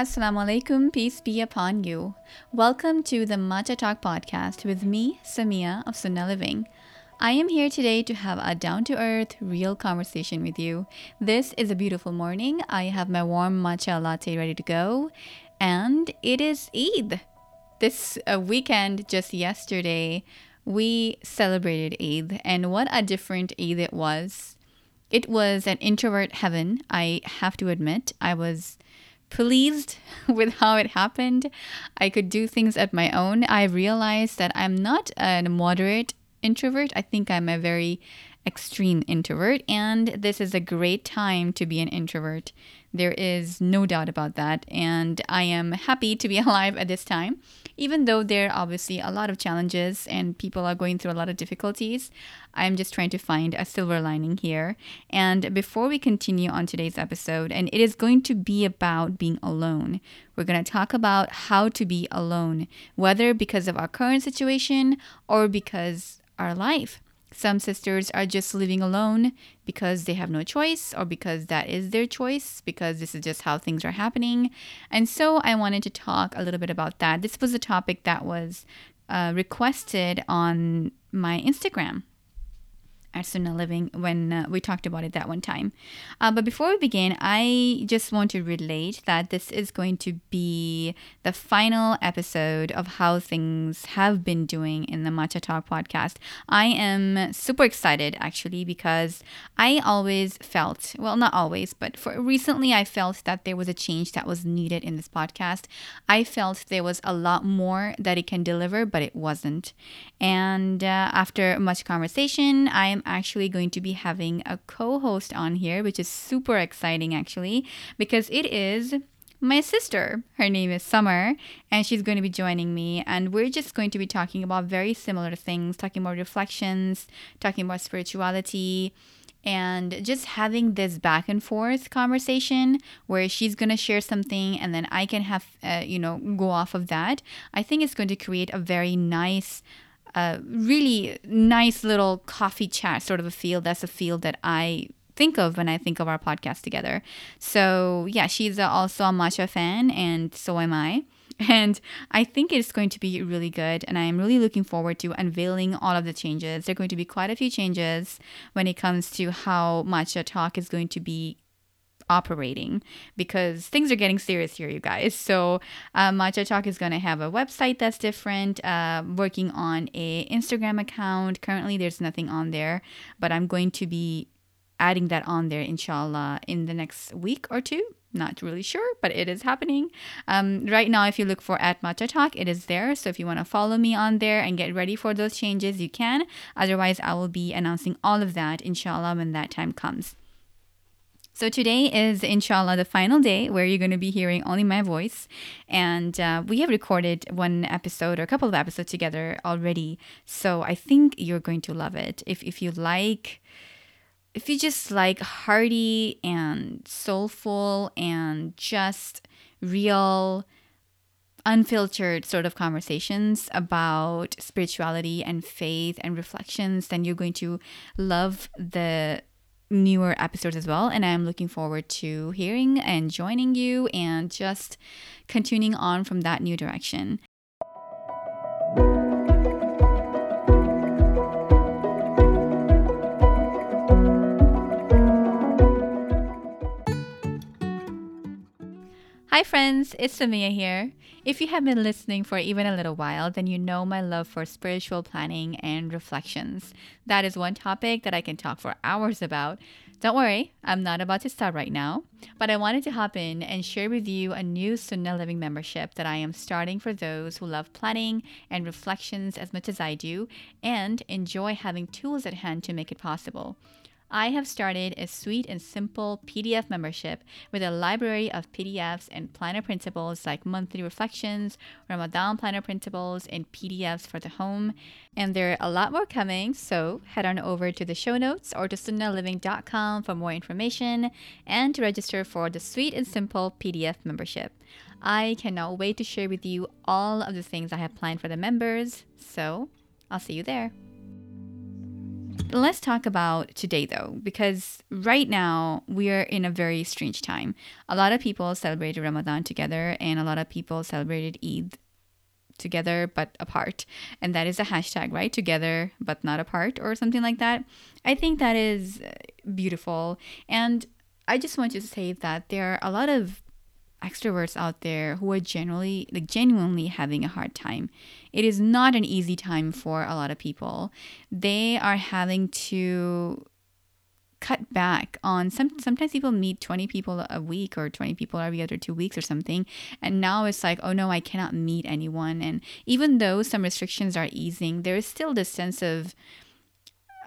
Assalamu alaikum, peace be upon you. Welcome to the Matcha Talk podcast with me, Samia of Sunnah Living. I am here today to have a down to earth, real conversation with you. This is a beautiful morning. I have my warm matcha latte ready to go, and it is Eid. This uh, weekend, just yesterday, we celebrated Eid, and what a different Eid it was. It was an introvert heaven, I have to admit. I was pleased with how it happened. I could do things at my own. I realized that I'm not a moderate introvert. I think I'm a very extreme introvert, and this is a great time to be an introvert. There is no doubt about that, and I am happy to be alive at this time, even though there are obviously a lot of challenges and people are going through a lot of difficulties. I'm just trying to find a silver lining here. And before we continue on today's episode, and it is going to be about being alone, we're going to talk about how to be alone, whether because of our current situation or because our life. Some sisters are just living alone because they have no choice or because that is their choice, because this is just how things are happening. And so I wanted to talk a little bit about that. This was a topic that was uh, requested on my Instagram at Sunnah Living when uh, we talked about it that one time. Uh, but before we begin, I just want to relate that this is going to be the final episode of how things have been doing in the Matcha Talk podcast. I am super excited actually because I always felt, well, not always, but for recently I felt that there was a change that was needed in this podcast. I felt there was a lot more that it can deliver, but it wasn't. And uh, after much conversation, I am actually going to be having a co host on here, which is super exciting actually, because it is my sister. Her name is Summer, and she's going to be joining me. And we're just going to be talking about very similar things, talking about reflections, talking about spirituality, and just having this back and forth conversation where she's going to share something and then I can have, uh, you know, go off of that. I think it's going to create a very nice a really nice little coffee chat sort of a feel. That's a feel that I think of when I think of our podcast together. So, yeah, she's also a matcha fan, and so am I. And I think it's going to be really good. And I'm really looking forward to unveiling all of the changes. There are going to be quite a few changes when it comes to how Matcha Talk is going to be operating because things are getting serious here, you guys. So uh, Matcha Talk is going to have a website that's different. Uh, working on a Instagram account. Currently, there's nothing on there, but I'm going to be adding that on there, inshallah, in the next week or two. Not really sure, but it is happening. Um, right now, if you look for at Matcha Talk, it is there. So if you want to follow me on there and get ready for those changes, you can. Otherwise, I will be announcing all of that, inshallah, when that time comes. So today is, inshallah, the final day where you're going to be hearing only my voice. And uh, we have recorded one episode or a couple of episodes together already. So I think you're going to love it. If, if you like, if you just like hearty and soulful and just real, unfiltered sort of conversations about spirituality and faith and reflections, then you're going to love the newer episodes as well. And I'm looking forward to hearing and joining you and just continuing on from that new direction. Hi, friends, it's Samia here. If you have been listening for even a little while, then you know my love for spiritual planning and reflections. That is one topic that I can talk for hours about. Don't worry, I'm not about to start right now, but I wanted to hop in and share with you a new Sunnah Living membership that I am starting for those who love planning and reflections as much as I do and enjoy having tools at hand to make it possible. I have started a sweet and simple PDF membership with a library of PDFs and planner principles like monthly reflections, Ramadan planner principles, and PDFs for the home. And there are a lot more coming, so head on over to the show notes or to sunnahliving.com for more information and to register for the sweet and simple PDF membership. I cannot wait to share with you all of the things I have planned for the members, so I'll see you there. Let's talk about today though, because right now we are in a very strange time. A lot of people celebrated Ramadan together, and a lot of people celebrated Eid together but apart. And that is a hashtag, right? Together but not apart, or something like that. I think that is uh, beautiful. And I just want to say that there are a lot of extroverts out there who are generally like genuinely having a hard time. It is not an easy time for a lot of people. They are having to cut back on some sometimes people meet 20 people a week or 20 people every other two weeks or something and now it's like oh no i cannot meet anyone and even though some restrictions are easing there is still this sense of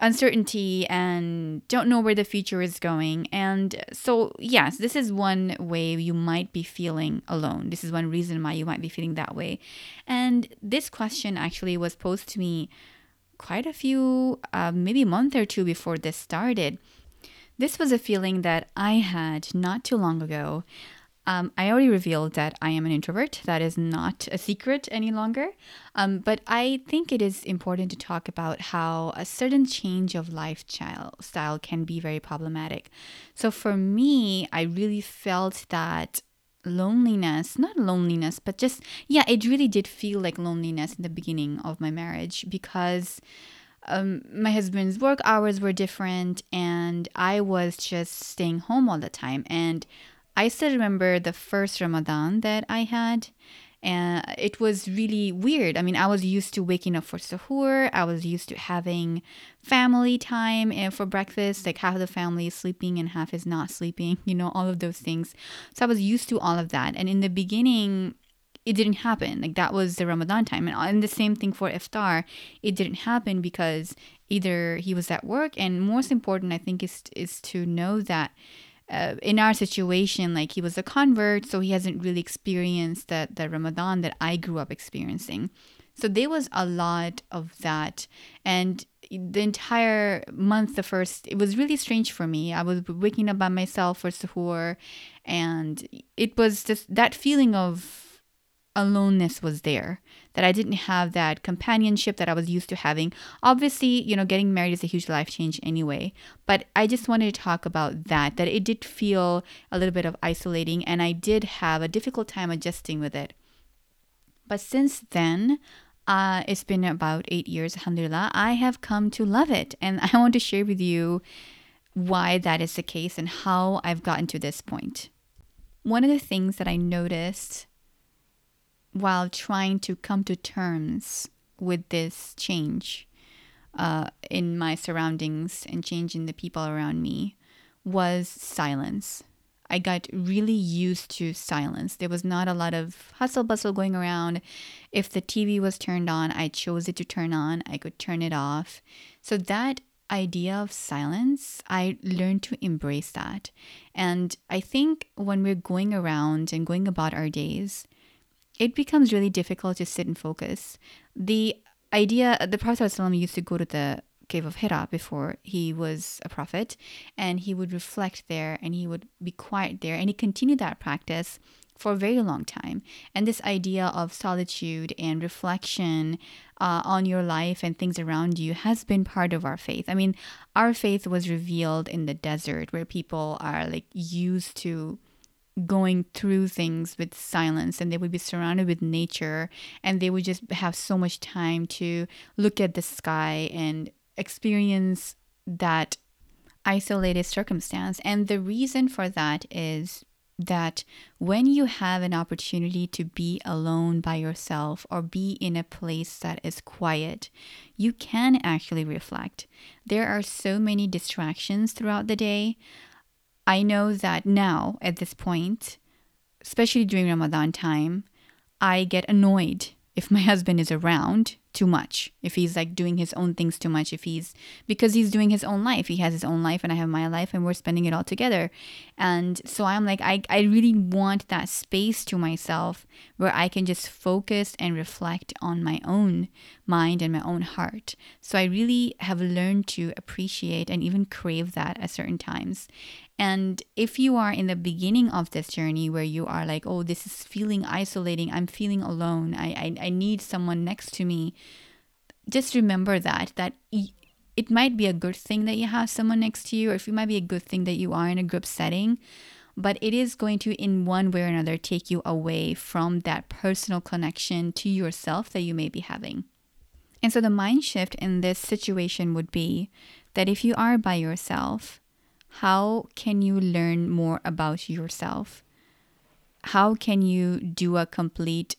uncertainty and don't know where the future is going. And so, yes, this is one way you might be feeling alone. This is one reason why you might be feeling that way. And this question actually was posed to me quite a few, uh, maybe a month or two before this started. This was a feeling that I had not too long ago. Um, I already revealed that I am an introvert. That is not a secret any longer. Um, but I think it is important to talk about how a certain change of lifestyle style can be very problematic. So for me, I really felt that loneliness, not loneliness, but just, yeah, it really did feel like loneliness in the beginning of my marriage because. Um, my husband's work hours were different and I was just staying home all the time. And I still remember the first Ramadan that I had. And it was really weird. I mean, I was used to waking up for suhoor. I was used to having family time and for breakfast, like half the family is sleeping and half is not sleeping, you know, all of those things. So I was used to all of that. And in the beginning, it didn't happen. Like that was the Ramadan time. And, uh, and the same thing for iftar. It didn't happen because either he was at work and most important I think is is to know that uh, in our situation, like he was a convert, so he hasn't really experienced the, the Ramadan that I grew up experiencing. So there was a lot of that. And the entire month, the first, it was really strange for me. I was waking up by myself for suhoor, and it was just that feeling of aloneness was there that i didn't have that companionship that i was used to having. Obviously you know getting married is a huge life change anyway but i just wanted to talk about that that it did feel a little bit of isolating and i did have a difficult time adjusting with it. But since then uh, it's been about eight years alhamdulillah i have come to love it and i want to share with you why that is the case and how i've gotten to this point. One of the things that i noticed while trying to come to terms with this change uh, in my surroundings and changing the people around me was silence. I got really used to silence. There was not a lot of hustle bustle going around. If the TV was turned on, I chose it to turn on. I could turn it off. So that idea of silence, I learned to embrace that. And I think when we're going around and going about our days, it becomes really difficult to sit and focus. The idea, the Prophet used to go to the cave of Hira before he was a prophet, and he would reflect there and he would be quiet there, and he continued that practice for a very long time. And this idea of solitude and reflection uh, on your life and things around you has been part of our faith. I mean, our faith was revealed in the desert where people are like used to going through things with silence and they would be surrounded with nature and they would just have so much time to look at the sky and experience that isolated circumstance. And the reason for that is that when you have an opportunity to be alone by yourself or be in a place that is quiet, you can actually reflect. There are so many distractions throughout the day. I know that now at this point, especially during Ramadan time, I get annoyed if my husband is around too much if he's like doing his own things too much if he's because he's doing his own life he has his own life and i have my life and we're spending it all together. And so i'm like i, I really want that space to myself where i can just focus and reflect on my own mind and my own heart. So i really have learned to appreciate and even crave that at certain times and if you are in the beginning of this journey where you are like, oh, this is feeling isolating, I'm feeling alone, I, I, I need someone next to me, just remember that, that it might be a good thing that you have someone next to you, or if it might be a good thing that you are in a group setting, but it is going to, in one way or another, take you away from that personal connection to yourself that you may be having. And so the mind shift in this situation would be that if you are by yourself, how can you learn more about yourself? How can you do a complete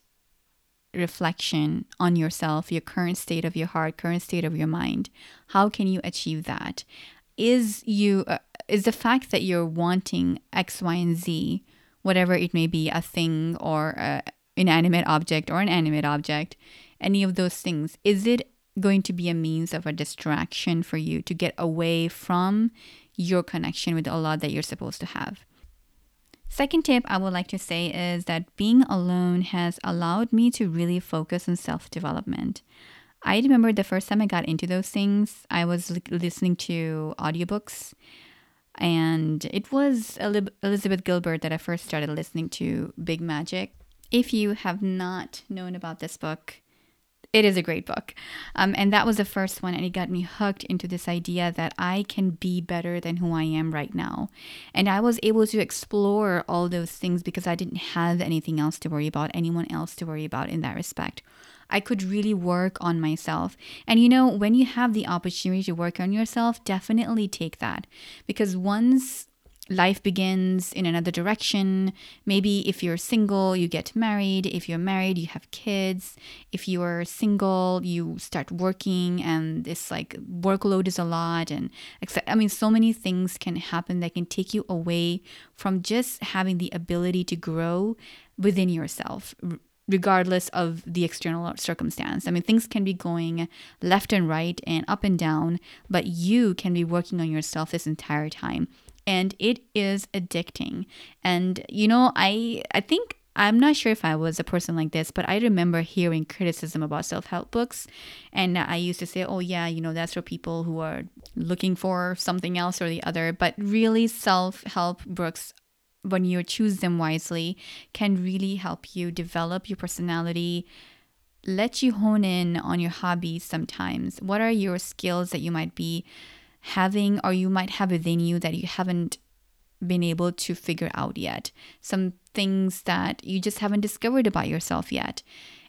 reflection on yourself, your current state of your heart, current state of your mind. How can you achieve that? Is you uh, is the fact that you're wanting X, Y, and Z, whatever it may be, a thing or an inanimate object or an animate object, any of those things, is it going to be a means of a distraction for you to get away from your connection with Allah that you're supposed to have? Second tip I would like to say is that being alone has allowed me to really focus on self development. I remember the first time I got into those things, I was listening to audiobooks, and it was Elizabeth Gilbert that I first started listening to Big Magic. If you have not known about this book, it is a great book. Um, and that was the first one, and it got me hooked into this idea that I can be better than who I am right now. And I was able to explore all those things because I didn't have anything else to worry about, anyone else to worry about in that respect. I could really work on myself. And you know, when you have the opportunity to work on yourself, definitely take that. Because once life begins in another direction. Maybe if you're single, you get married. If you're married, you have kids. If you are single, you start working and it's like workload is a lot and I mean so many things can happen that can take you away from just having the ability to grow within yourself regardless of the external circumstance. I mean, things can be going left and right and up and down, but you can be working on yourself this entire time and it is addicting. And you know, I I think I'm not sure if I was a person like this, but I remember hearing criticism about self help books. And I used to say, oh, yeah, you know, that's for people who are looking for something else or the other. But really, self help books, when you choose them wisely, can really help you develop your personality, let you hone in on your hobbies sometimes. What are your skills that you might be having or you might have within you that you haven't been able to figure out yet. Some things that you just haven't discovered about yourself yet.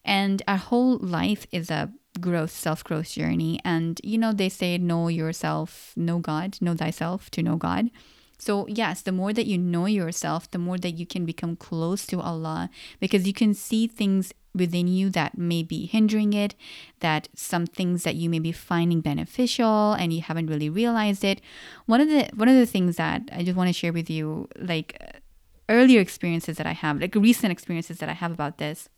And our whole life is a growth, self growth journey. And, you know, they say, know yourself, know God, know thyself to know God. So, yes, the more that you know yourself, the more that you can become close to Allah because you can see things within you that may be hindering it, that some things that you may be finding beneficial and you haven't really realized it. One of the one of the things that I just want to share with you like earlier experiences that I have, like recent experiences that I have about this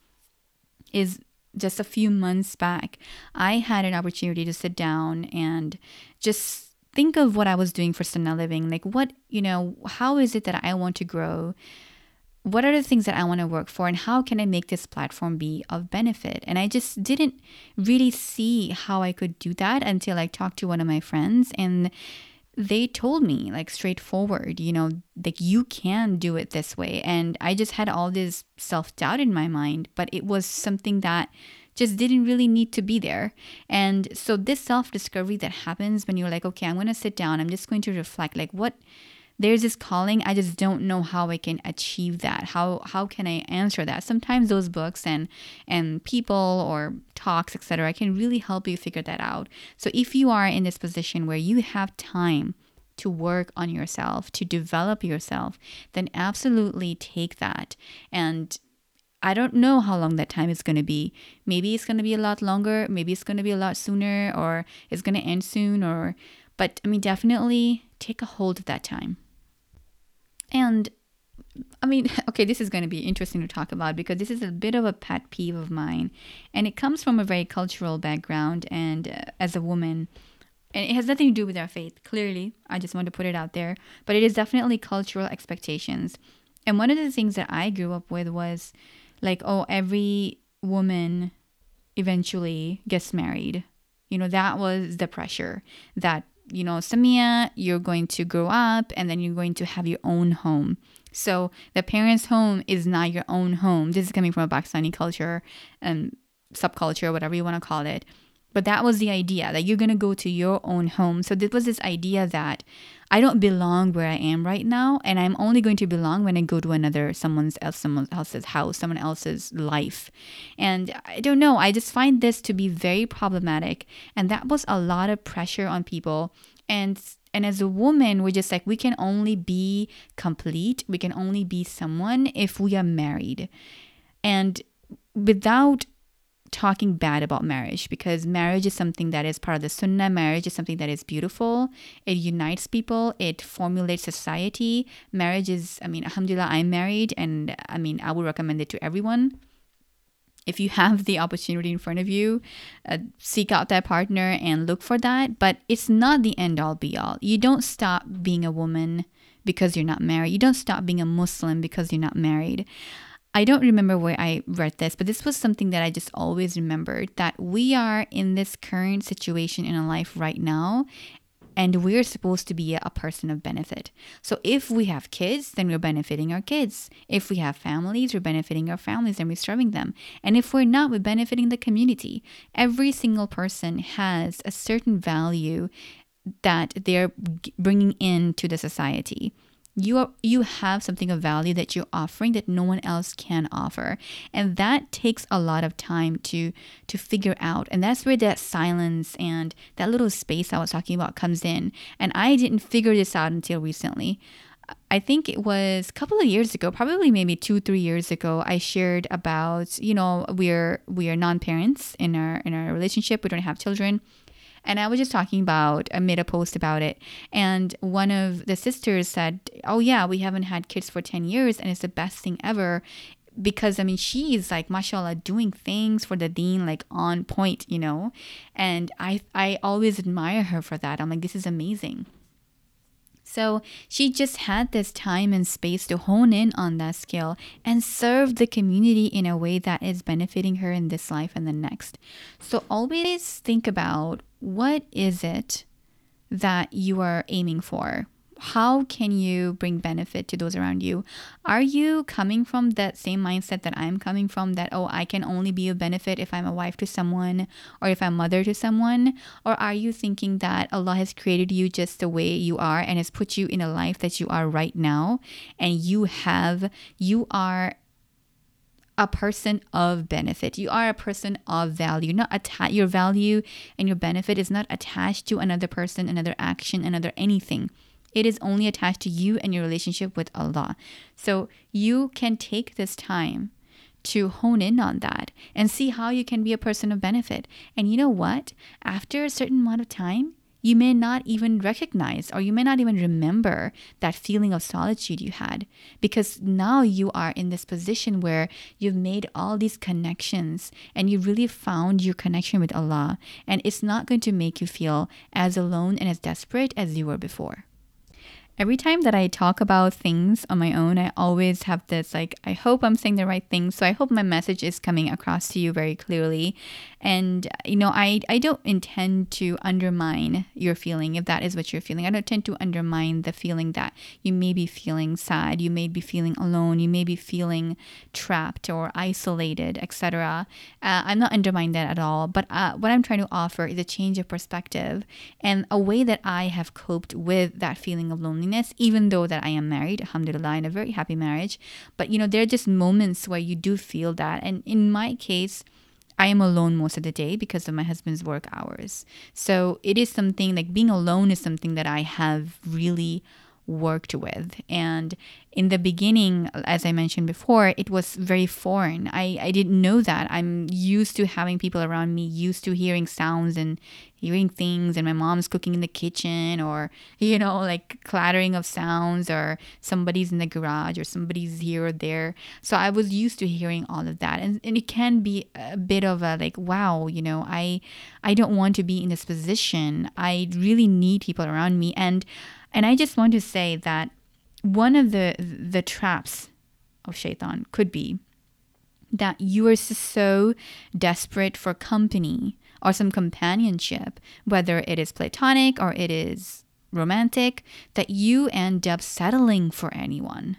is just a few months back, I had an opportunity to sit down and just think of what I was doing for Sunnah Living. Like, what, you know, how is it that I want to grow? What are the things that I want to work for? And how can I make this platform be of benefit? And I just didn't really see how I could do that until I talked to one of my friends and they told me like straightforward, you know, like you can do it this way. And I just had all this self doubt in my mind, but it was something that just didn't really need to be there. And so this self-discovery that happens when you're like, okay, I'm going to sit down, I'm just going to reflect like what there's this calling. I just don't know how i can achieve that. How how can i answer that? Sometimes those books and and people or talks etc can really help you figure that out. So if you are in this position where you have time to work on yourself to develop yourself then absolutely take that. And I don't know how long that time is going to be. Maybe it's going to be a lot longer, maybe it's going to be a lot sooner or it's going to end soon or but I mean definitely take a hold of that time. And I mean, okay, this is going to be interesting to talk about because this is a bit of a pet peeve of mine and it comes from a very cultural background and uh, as a woman and it has nothing to do with our faith, clearly. I just want to put it out there, but it is definitely cultural expectations. And one of the things that I grew up with was like oh every woman eventually gets married you know that was the pressure that you know samia you're going to grow up and then you're going to have your own home. So the parents home is not your own home. This is coming from a pakistani culture and subculture whatever you want to call it. But that was the idea that you're going to go to your own home. So this was this idea that I don't belong where I am right now, and I'm only going to belong when I go to another someone's else, someone else's house, someone else's life. And I don't know, I just find this to be very problematic, and that was a lot of pressure on people. And and as a woman, we're just like we can only be complete, we can only be someone if we are married, and without talking bad about marriage because marriage is something that is part of the sunnah. Marriage is something that is beautiful. It unites people. It formulates society. Marriage is i mean alhamdulillah i'm married and i mean i would recommend it to everyone. If you have the opportunity in front of you uh, seek out that partner and look for that. But it's not the end all be all. You don't stop being a woman because you're not married. You don't stop being a muslim because you're not married I don't remember where I read this, but this was something that I just always remembered that we are in this current situation in our life right now, and we're supposed to be a person of benefit. So if we have kids, then we're benefiting our kids. If we have families, we're benefiting our families and we're serving them. And if we're not, we're benefiting the community. Every single person has a certain value that they're bringing into the society you are you have something of value that you're offering that no one else can offer and that takes a lot of time to to figure out and that's where that silence and that little space i was talking about comes in and i didn't figure this out until recently I think it was a couple of years ago, probably maybe two, three years ago, I shared about, you know, we're we are non-parents in our in our relationship. We don't have children. And I was just talking about, I made a post about it. And one of the sisters said, Oh, yeah, we haven't had kids for 10 years and it's the best thing ever. Because I mean, she's like, mashallah, doing things for the deen like on point, you know? And I, I always admire her for that. I'm like, this is amazing. So she just had this time and space to hone in on that skill and serve the community in a way that is benefiting her in this life and the next. So always think about what is it that you are aiming for? how can you bring benefit to those around you? Are you coming from that same mindset that I'm coming from that, oh, I can only be of benefit if I'm a wife to someone or if I'm mother to someone? Or are you thinking that Allah has created you just the way you are and has put you in a life that you are right now and you have, you are a person of benefit. You are a person of value. Not attached. Your value and your benefit is not attached to another person, another action, another anything. It is only attached to you and your relationship with Allah. So you can take this time to hone in on that and see how you can be a person of benefit. And you know what? After a certain amount of time, you may not even recognize or you may not even remember that feeling of solitude you had because now you are in this position where you've made all these connections and you really found your connection with Allah and it's not going to make you feel as alone and as desperate as you were before every time that I talk about things on my own, I always have this like, I hope I'm saying the right thing. So I hope my message is coming across to you very clearly. And, you know, I, I don't intend to undermine your feeling if that is what you're feeling. I don't tend to undermine the feeling that you may be feeling sad, you may be feeling alone, you may be feeling trapped or isolated, etc. Uh, I'm not undermining that at all. But uh, what I'm trying to offer is a change of perspective and a way that I have coped with that feeling of loneliness even though that I am married, alhamdulillah, in a very happy marriage. But you know, there are just moments where you do feel that. And in my case, I am alone most of the day because of my husband's work hours. So it is something like being alone is something that I have really worked with. And in the beginning, as I mentioned before, it was very foreign. I, I didn't know that. I'm used to having people around me, used to hearing sounds and hearing things, and my mom's cooking in the kitchen, or, you know, like clattering of sounds, or somebody's in the garage, or somebody's here or there. So I was used to hearing all of that. And, and it can be a bit of a like, wow, you know, I I don't want to be in this position. I really need people around me. And and I just want to say that one of the the traps of shaitan could be that you are so desperate for company or some companionship, whether it is platonic or it is romantic, that you end up settling for anyone.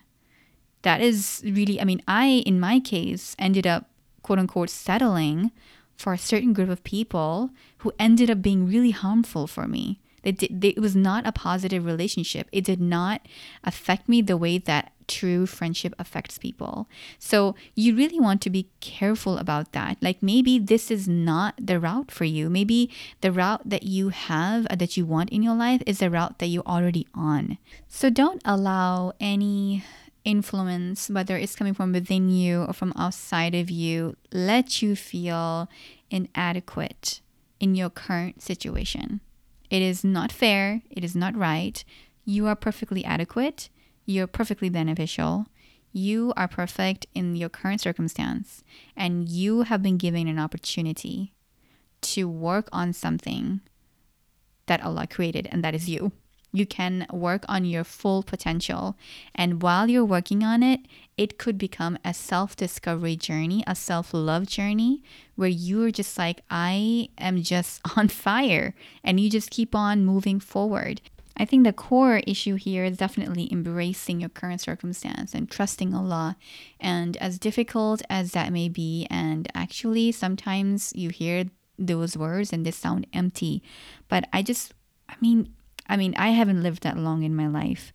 That is really, I mean, I, in my case, ended up quote unquote settling for a certain group of people who ended up being really harmful for me. It, did, it was not a positive relationship. It did not affect me the way that true friendship affects people. So you really want to be careful about that. Like maybe this is not the route for you. Maybe the route that you have uh, that you want in your life is the route that you're already on. So don't allow any influence, whether it's coming from within you or from outside of you, let you feel inadequate in your current situation. It is not fair. It is not right. You are perfectly adequate. You're perfectly beneficial. You are perfect in your current circumstance. And you have been given an opportunity to work on something that Allah created, and that is you. You can work on your full potential. And while you're working on it, it could become a self discovery journey, a self love journey where you're just like, I am just on fire. And you just keep on moving forward. I think the core issue here is definitely embracing your current circumstance and trusting Allah. And as difficult as that may be, and actually sometimes you hear those words and they sound empty, but I just, I mean, I mean, I haven't lived that long in my life,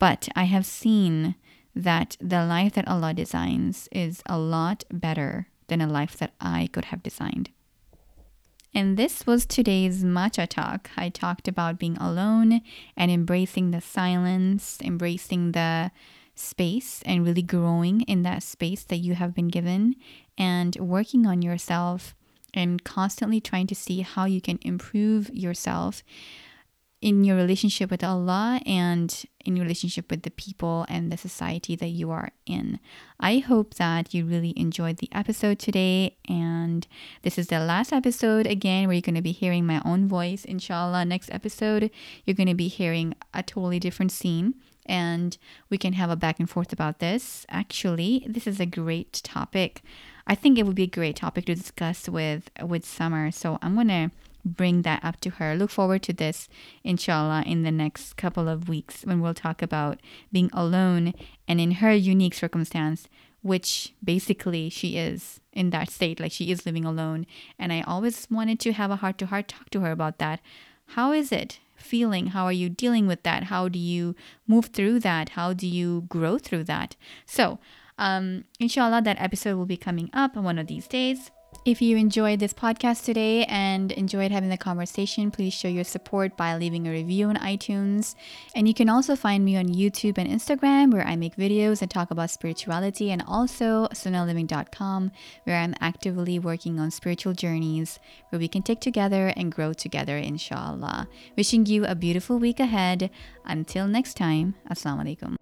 but I have seen that the life that Allah designs is a lot better than a life that I could have designed. And this was today's matcha talk. I talked about being alone and embracing the silence, embracing the space, and really growing in that space that you have been given, and working on yourself and constantly trying to see how you can improve yourself in your relationship with Allah and in your relationship with the people and the society that you are in. I hope that you really enjoyed the episode today. And this is the last episode again where you're going to be hearing my own voice. Inshallah, next episode, you're going to be hearing a totally different scene. And we can have a back and forth about this. Actually, this is a great topic. I think it would be a great topic to discuss with with Summer. So I'm gonna bring that up to her. Look forward to this, inshallah, in the next couple of weeks when we'll talk about being alone and in her unique circumstance, which basically she is in that state, like she is living alone. And I always wanted to have a heart to heart talk to her about that. How is it feeling? How are you dealing with that? How do you move through that? How do you grow through that? So, um, inshallah, that episode will be coming up one of these days. If you enjoyed this podcast today and enjoyed having the conversation, please show your support by leaving a review on iTunes. And you can also find me on YouTube and Instagram where I make videos and talk about spirituality, and also sunnahliving.com where I'm actively working on spiritual journeys where we can take together and grow together, inshallah. Wishing you a beautiful week ahead. Until next time, Assalamu alaikum.